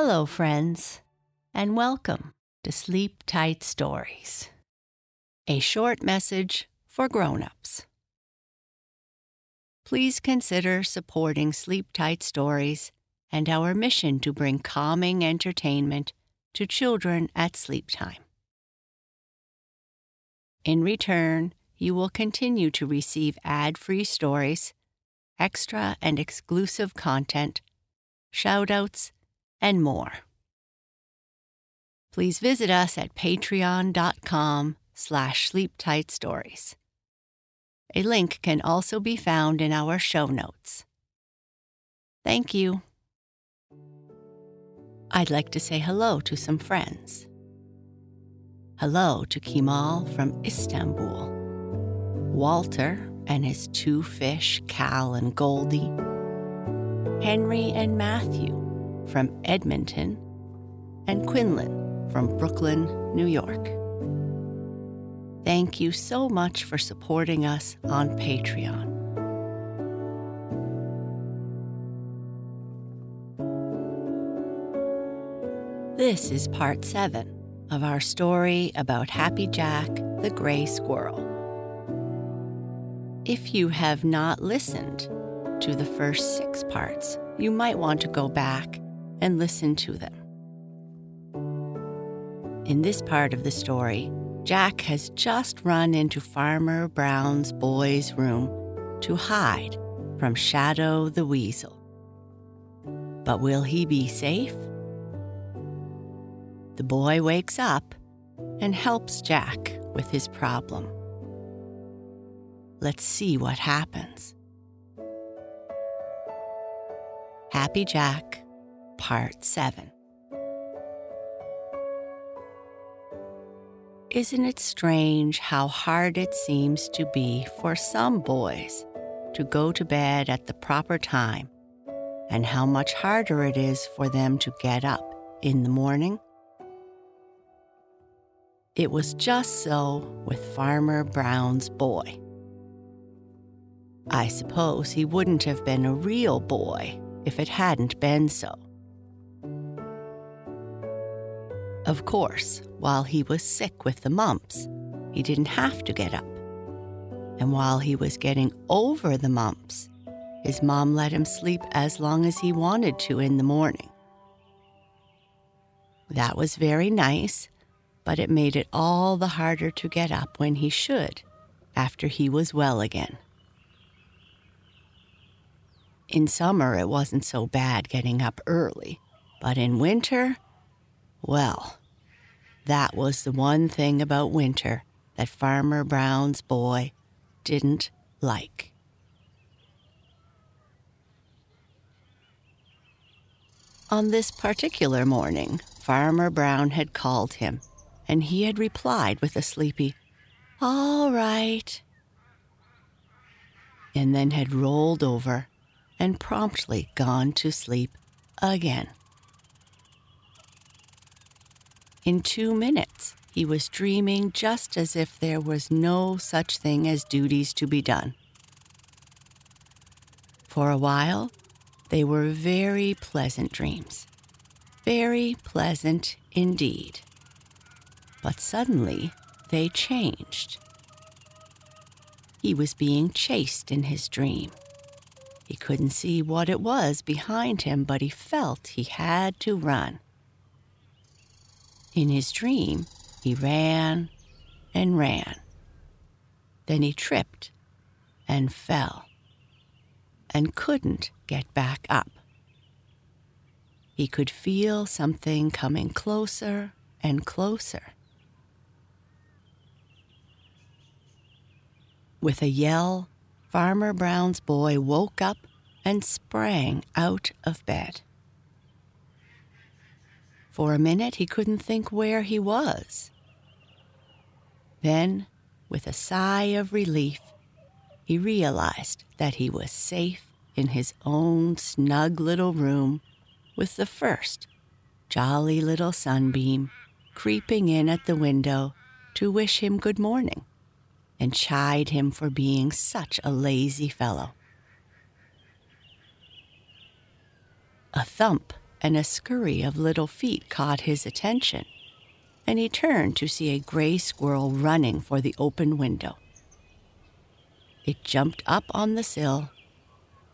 Hello, friends, and welcome to Sleep Tight Stories, a short message for grown-ups. Please consider supporting Sleep Tight Stories and our mission to bring calming entertainment to children at sleep time. In return, you will continue to receive ad-free stories, extra and exclusive content, shoutouts, and more. Please visit us at patreon.com slash sleeptightstories. A link can also be found in our show notes. Thank you. I'd like to say hello to some friends. Hello to Kemal from Istanbul, Walter and his two fish, Cal and Goldie, Henry and Matthew from Edmonton, and Quinlan from Brooklyn, New York. Thank you so much for supporting us on Patreon. This is part seven of our story about Happy Jack the Gray Squirrel. If you have not listened to the first six parts, you might want to go back and listen to them. In this part of the story, Jack has just run into Farmer Brown's boy's room to hide from Shadow the Weasel. But will he be safe? The boy wakes up and helps Jack with his problem. Let's see what happens. Happy Jack Part 7. Isn't it strange how hard it seems to be for some boys to go to bed at the proper time, and how much harder it is for them to get up in the morning? It was just so with Farmer Brown's boy. I suppose he wouldn't have been a real boy if it hadn't been so. Of course, while he was sick with the mumps, he didn't have to get up. And while he was getting over the mumps, his mom let him sleep as long as he wanted to in the morning. That was very nice, but it made it all the harder to get up when he should, after he was well again. In summer, it wasn't so bad getting up early, but in winter, well, that was the one thing about winter that Farmer Brown's boy didn't like. On this particular morning, Farmer Brown had called him, and he had replied with a sleepy, All right, and then had rolled over and promptly gone to sleep again. In two minutes, he was dreaming just as if there was no such thing as duties to be done. For a while, they were very pleasant dreams. Very pleasant indeed. But suddenly, they changed. He was being chased in his dream. He couldn't see what it was behind him, but he felt he had to run. In his dream, he ran and ran. Then he tripped and fell and couldn't get back up. He could feel something coming closer and closer. With a yell, Farmer Brown's boy woke up and sprang out of bed. For a minute, he couldn't think where he was. Then, with a sigh of relief, he realized that he was safe in his own snug little room with the first jolly little sunbeam creeping in at the window to wish him good morning and chide him for being such a lazy fellow. A thump and a scurry of little feet caught his attention, and he turned to see a gray squirrel running for the open window. It jumped up on the sill,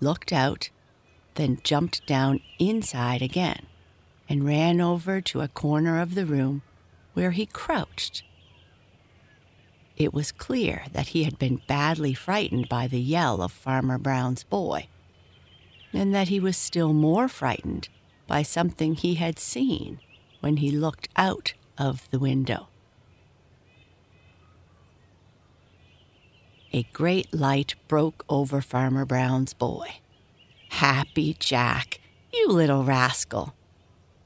looked out, then jumped down inside again and ran over to a corner of the room where he crouched. It was clear that he had been badly frightened by the yell of Farmer Brown's boy, and that he was still more frightened by something he had seen when he looked out of the window. A great light broke over Farmer Brown's boy. Happy Jack, you little rascal!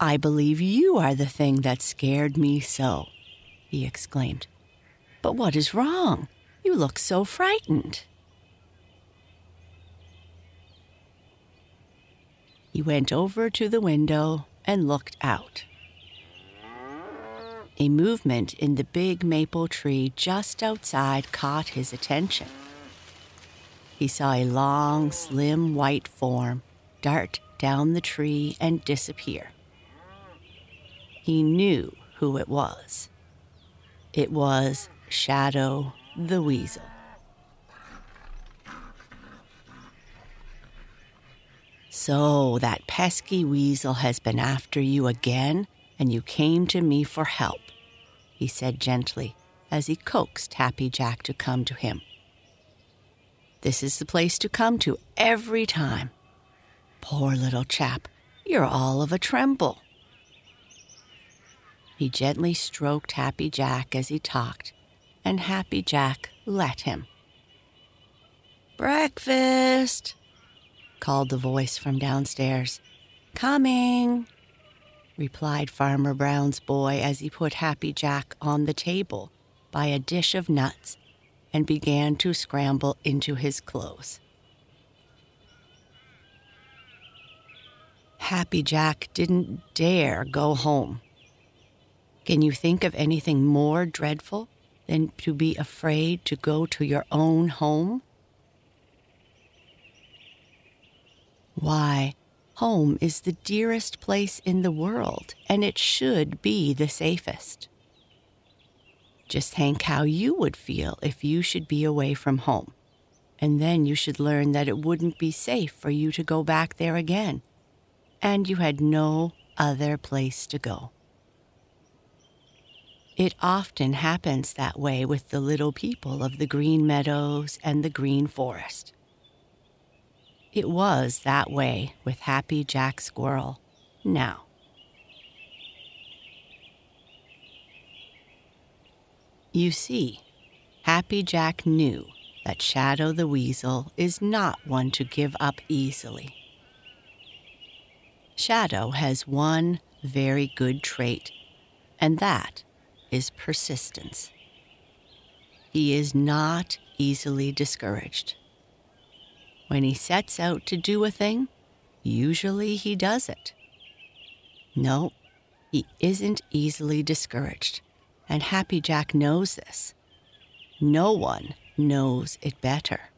I believe you are the thing that scared me so, he exclaimed. But what is wrong? You look so frightened. He went over to the window and looked out. A movement in the big maple tree just outside caught his attention. He saw a long, slim white form dart down the tree and disappear. He knew who it was. It was Shadow the Weasel. So that pesky weasel has been after you again, and you came to me for help, he said gently as he coaxed Happy Jack to come to him. This is the place to come to every time. Poor little chap, you're all of a tremble. He gently stroked Happy Jack as he talked, and Happy Jack let him. Breakfast! Called the voice from downstairs. Coming, replied Farmer Brown's boy as he put Happy Jack on the table by a dish of nuts and began to scramble into his clothes. Happy Jack didn't dare go home. Can you think of anything more dreadful than to be afraid to go to your own home? Why, home is the dearest place in the world, and it should be the safest. Just think how you would feel if you should be away from home. And then you should learn that it wouldn't be safe for you to go back there again. And you had no other place to go. It often happens that way with the little people of the green meadows and the green forest. It was that way with Happy Jack Squirrel now. You see, Happy Jack knew that Shadow the Weasel is not one to give up easily. Shadow has one very good trait, and that is persistence. He is not easily discouraged. When he sets out to do a thing, usually he does it. No, he isn't easily discouraged, and Happy Jack knows this. No one knows it better.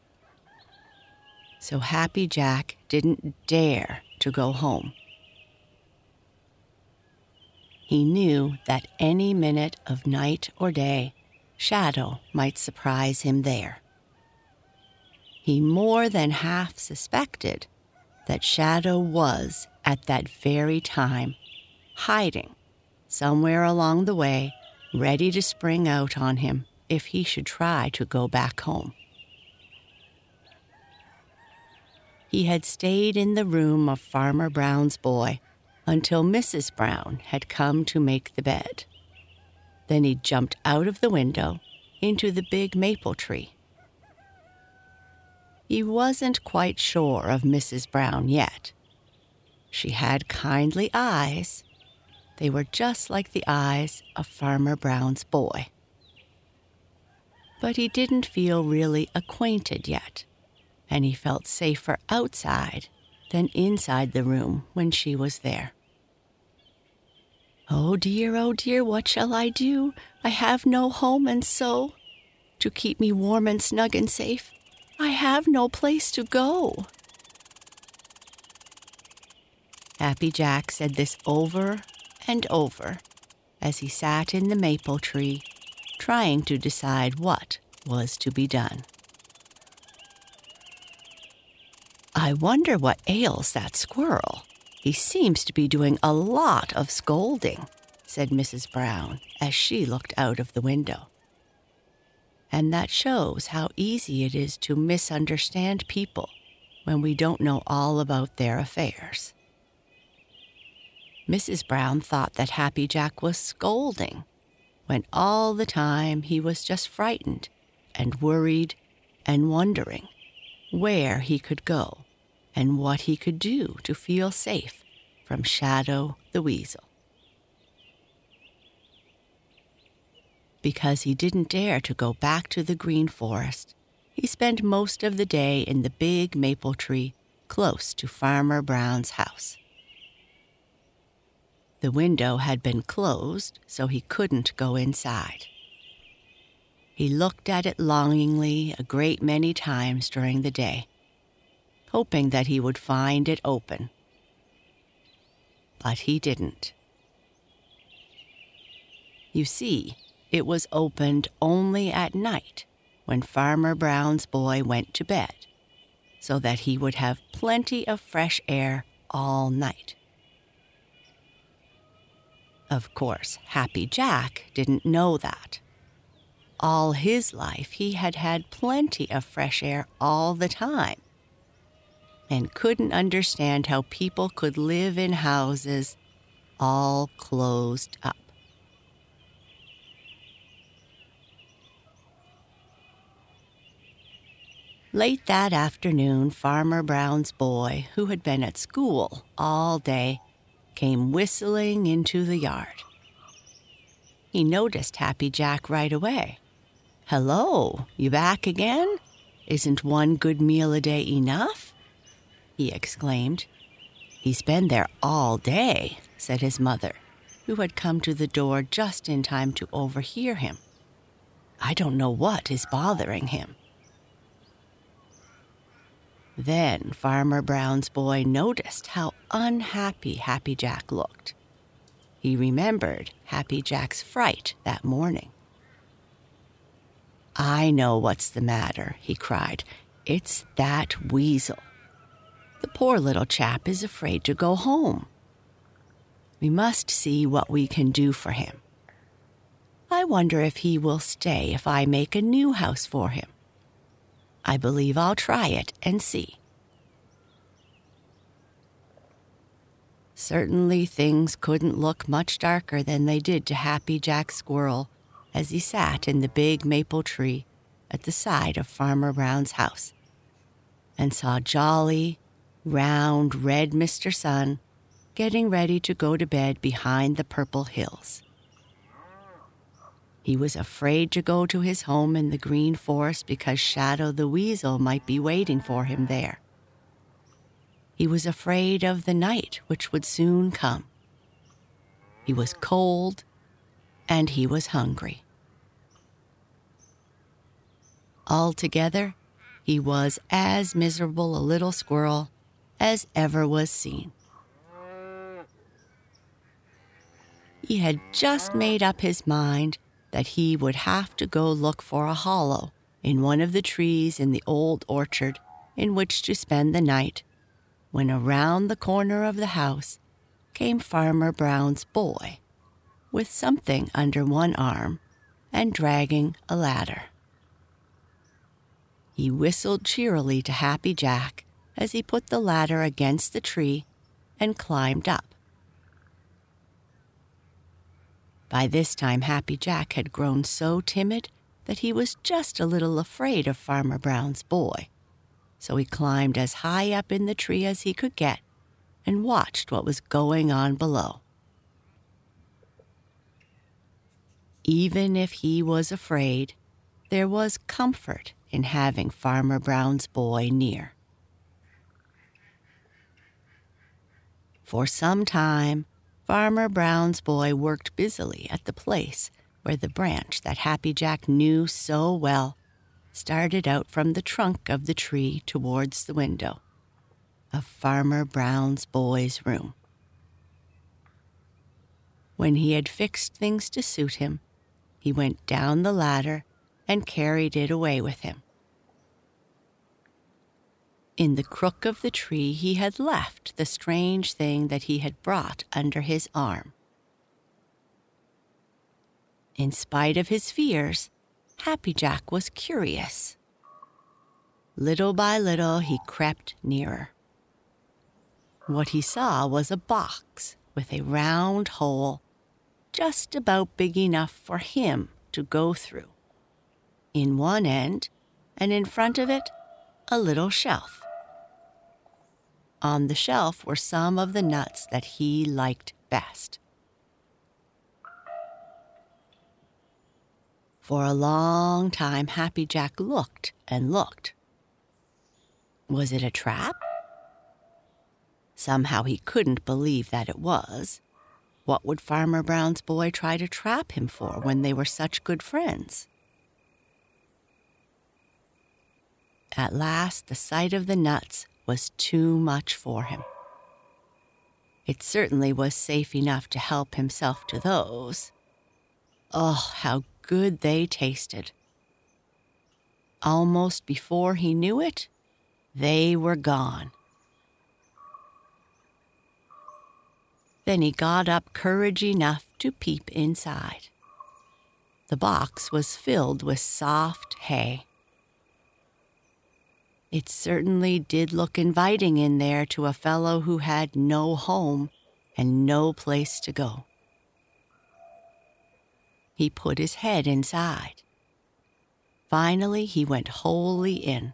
So Happy Jack didn't dare to go home. He knew that any minute of night or day, Shadow might surprise him there he more than half suspected that Shadow was, at that very time, hiding somewhere along the way, ready to spring out on him if he should try to go back home. He had stayed in the room of Farmer Brown's boy until Mrs. Brown had come to make the bed. Then he jumped out of the window into the big maple tree He wasn't quite sure of Mrs. Brown yet. She had kindly eyes. They were just like the eyes of Farmer Brown's boy. But he didn't feel really acquainted yet, and he felt safer outside than inside the room when she was there. Oh dear, oh dear, what shall I do? I have no home, and so, to keep me warm and snug and safe, I have no place to go. Happy Jack said this over and over as he sat in the maple tree, trying to decide what was to be done. I wonder what ails that squirrel. He seems to be doing a lot of scolding, said Mrs. Brown as she looked out of the window. And that shows how easy it is to misunderstand people when we don't know all about their affairs. Mrs. Brown thought that Happy Jack was scolding, when all the time he was just frightened and worried and wondering where he could go and what he could do to feel safe from Shadow the Weasel. Because he didn't dare to go back to the Green Forest, he spent most of the day in the big maple tree close to Farmer Brown's house. The window had been closed, so he couldn't go inside. He looked at it longingly a great many times during the day hoping that he would find it open. But he didn't. You see, it was opened only at night when Farmer Brown's boy went to bed, so that he would have plenty of fresh air all night. Of course, Happy Jack didn't know that. All his life, he had had plenty of fresh air all the time and couldn't understand how people could live in houses all closed up. Late that afternoon, Farmer Brown's boy, who had been at school all day, came whistling into the yard. He noticed Happy Jack right away. Hello, you back again? Isn't one good meal a day enough? he exclaimed. He's been there all day, said his mother, who had come to the door just in time to overhear him. I don't know what is bothering him. Then Farmer Brown's boy noticed how unhappy Happy Jack looked. He remembered Happy Jack's fright that morning. I know what's the matter, he cried. It's that weasel. The poor little chap is afraid to go home. We must see what we can do for him. I wonder if he will stay if I make a new house for him. I believe I'll try it and see. Certainly, things couldn't look much darker than they did to Happy Jack Squirrel as he sat in the big maple tree at the side of Farmer Brown's house and saw jolly, round, red Mr. Sun getting ready to go to bed behind the purple hills. He was afraid to go to his home in the green forest because Shadow the Weasel might be waiting for him there. He was afraid of the night which would soon come. He was cold and he was hungry. Altogether, he was as miserable a little squirrel as ever was seen. He had just made up his mind that he would have to go look for a hollow in one of the trees in the old orchard in which to spend the night when around the corner of the house came Farmer Brown's boy with something under one arm and dragging a ladder. He whistled cheerily to Happy Jack as he put the ladder against the tree and climbed up. By this time, Happy Jack had grown so timid that he was just a little afraid of Farmer Brown's boy. so he climbed as high up in the tree as he could get and watched what was going on below. Even if he was afraid, there was comfort in having Farmer Brown's boy near. For some time, Farmer Brown's boy worked busily at the place where the branch that Happy Jack knew so well started out from the trunk of the tree towards the window of Farmer Brown's boy's room. When he had fixed things to suit him, he went down the ladder and carried it away with him. In the crook of the tree, he had left the strange thing that he had brought under his arm. In spite of his fears, Happy Jack was curious. Little by little, he crept nearer. What he saw was a box with a round hole just about big enough for him to go through. In one end, and in front of it, a little shelf. On the shelf were some of the nuts that he liked best. For a long time, Happy Jack looked and looked. Was it a trap? Somehow he couldn't believe that it was. What would Farmer Brown's boy try to trap him for when they were such good friends? At last, the sight of the nuts was too much for him. It certainly was safe enough to help himself to those. Oh, how good they tasted. Almost before he knew it, they were gone. Then he got up courage enough to peep inside. The box was filled with soft hay. It certainly did look inviting in there to a fellow who had no home and no place to go. He put his head inside. Finally, he went wholly in.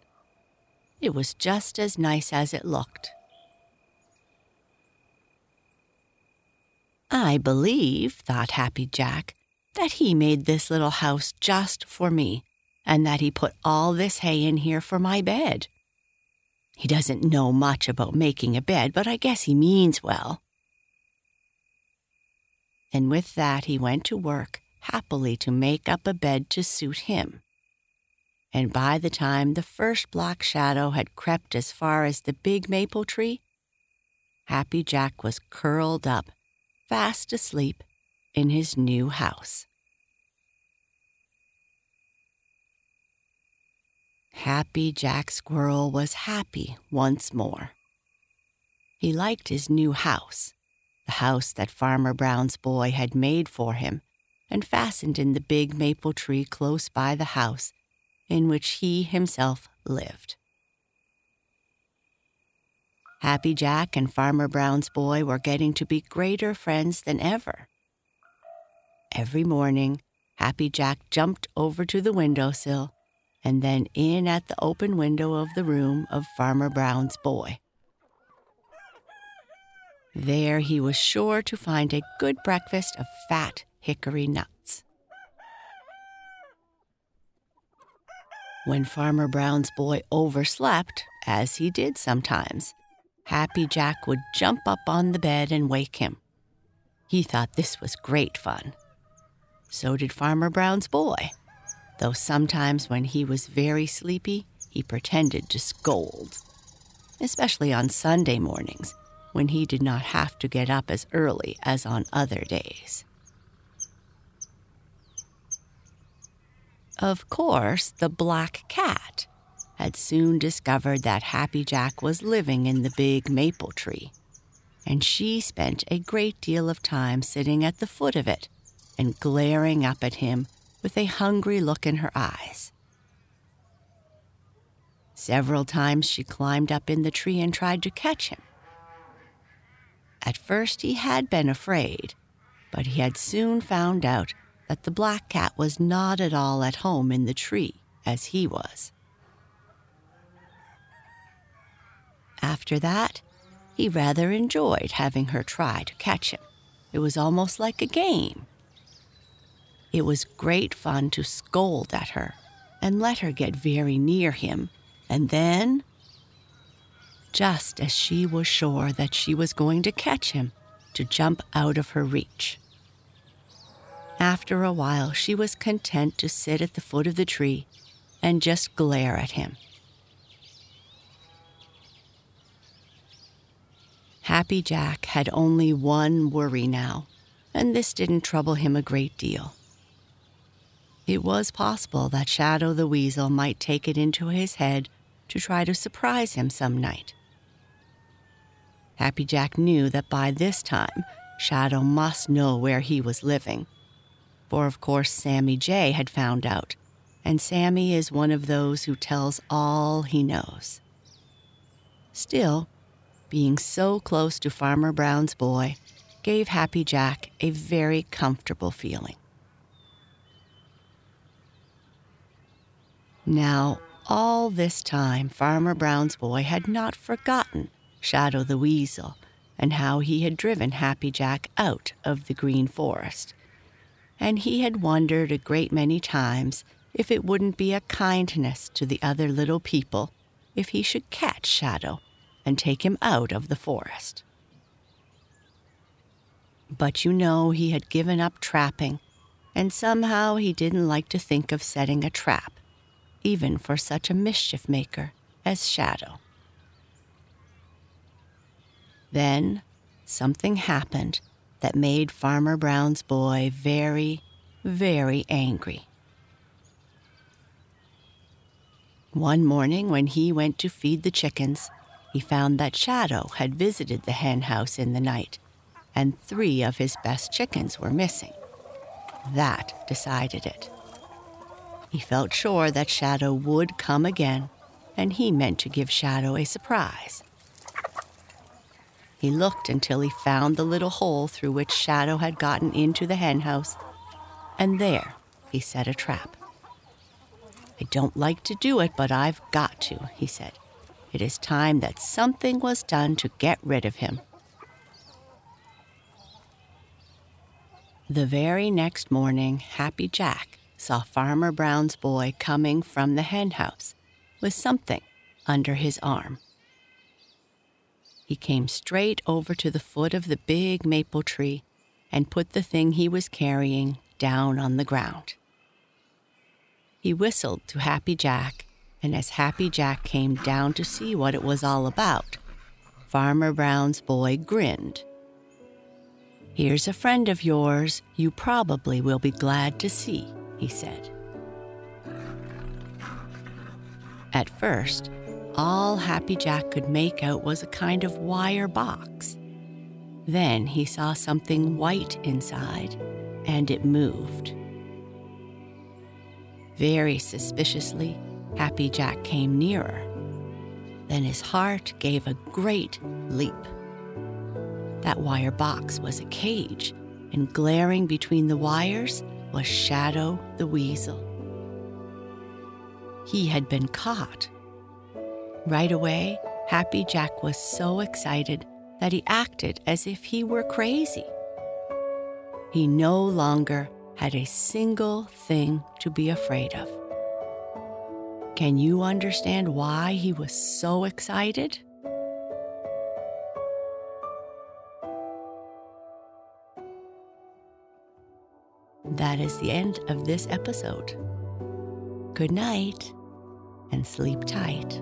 It was just as nice as it looked. I believe, thought Happy Jack, that he made this little house just for me and that he put all this hay in here for my bed. He doesn't know much about making a bed, but I guess he means well. And with that, he went to work happily to make up a bed to suit him. And by the time the first black shadow had crept as far as the big maple tree, Happy Jack was curled up, fast asleep, in his new house. Happy Jack Squirrel was happy once more. He liked his new house, the house that Farmer Brown's boy had made for him and fastened in the big maple tree close by the house in which he himself lived. Happy Jack and Farmer Brown's boy were getting to be greater friends than ever. Every morning, Happy Jack jumped over to the window sill and then in at the open window of the room of Farmer Brown's boy. There he was sure to find a good breakfast of fat hickory nuts. When Farmer Brown's boy overslept, as he did sometimes, Happy Jack would jump up on the bed and wake him. He thought this was great fun. So did Farmer Brown's boy though sometimes when he was very sleepy, he pretended to scold, especially on Sunday mornings when he did not have to get up as early as on other days. Of course, the black cat had soon discovered that Happy Jack was living in the big maple tree, and she spent a great deal of time sitting at the foot of it and glaring up at him with a hungry look in her eyes. Several times she climbed up in the tree and tried to catch him. At first he had been afraid, but he had soon found out that the black cat was not at all at home in the tree as he was. After that, he rather enjoyed having her try to catch him. It was almost like a game. It was great fun to scold at her and let her get very near him, and then, just as she was sure that she was going to catch him, to jump out of her reach. After a while, she was content to sit at the foot of the tree and just glare at him. Happy Jack had only one worry now, and this didn't trouble him a great deal. It was possible that Shadow the Weasel might take it into his head to try to surprise him some night. Happy Jack knew that by this time, Shadow must know where he was living. For of course, Sammy Jay had found out, and Sammy is one of those who tells all he knows. Still, being so close to Farmer Brown's boy gave Happy Jack a very comfortable feeling. Now, all this time, Farmer Brown's boy had not forgotten Shadow the Weasel and how he had driven Happy Jack out of the Green Forest. And he had wondered a great many times if it wouldn't be a kindness to the other little people if he should catch Shadow and take him out of the forest. But you know he had given up trapping, and somehow he didn't like to think of setting a trap, even for such a mischief maker as Shadow. Then something happened that made Farmer Brown's boy very, very angry. One morning, when he went to feed the chickens, he found that Shadow had visited the hen house in the night, and three of his best chickens were missing. That decided it. He felt sure that Shadow would come again, and he meant to give Shadow a surprise. He looked until he found the little hole through which Shadow had gotten into the hen house, and there he set a trap. I don't like to do it, but I've got to, he said. It is time that something was done to get rid of him. The very next morning, Happy Jack saw Farmer Brown's boy coming from the hen house with something under his arm. He came straight over to the foot of the big maple tree and put the thing he was carrying down on the ground. He whistled to Happy Jack and as Happy Jack came down to see what it was all about, Farmer Brown's boy grinned. Here's a friend of yours you probably will be glad to see, he said. At first, all Happy Jack could make out was a kind of wire box. Then he saw something white inside, and it moved. Very suspiciously, Happy Jack came nearer. Then his heart gave a great leap. That wire box was a cage, and glaring between the wires was Shadow the Weasel. He had been caught. Right away, Happy Jack was so excited that he acted as if he were crazy. He no longer had a single thing to be afraid of. Can you understand why he was so excited? That is the end of this episode. Good night and sleep tight.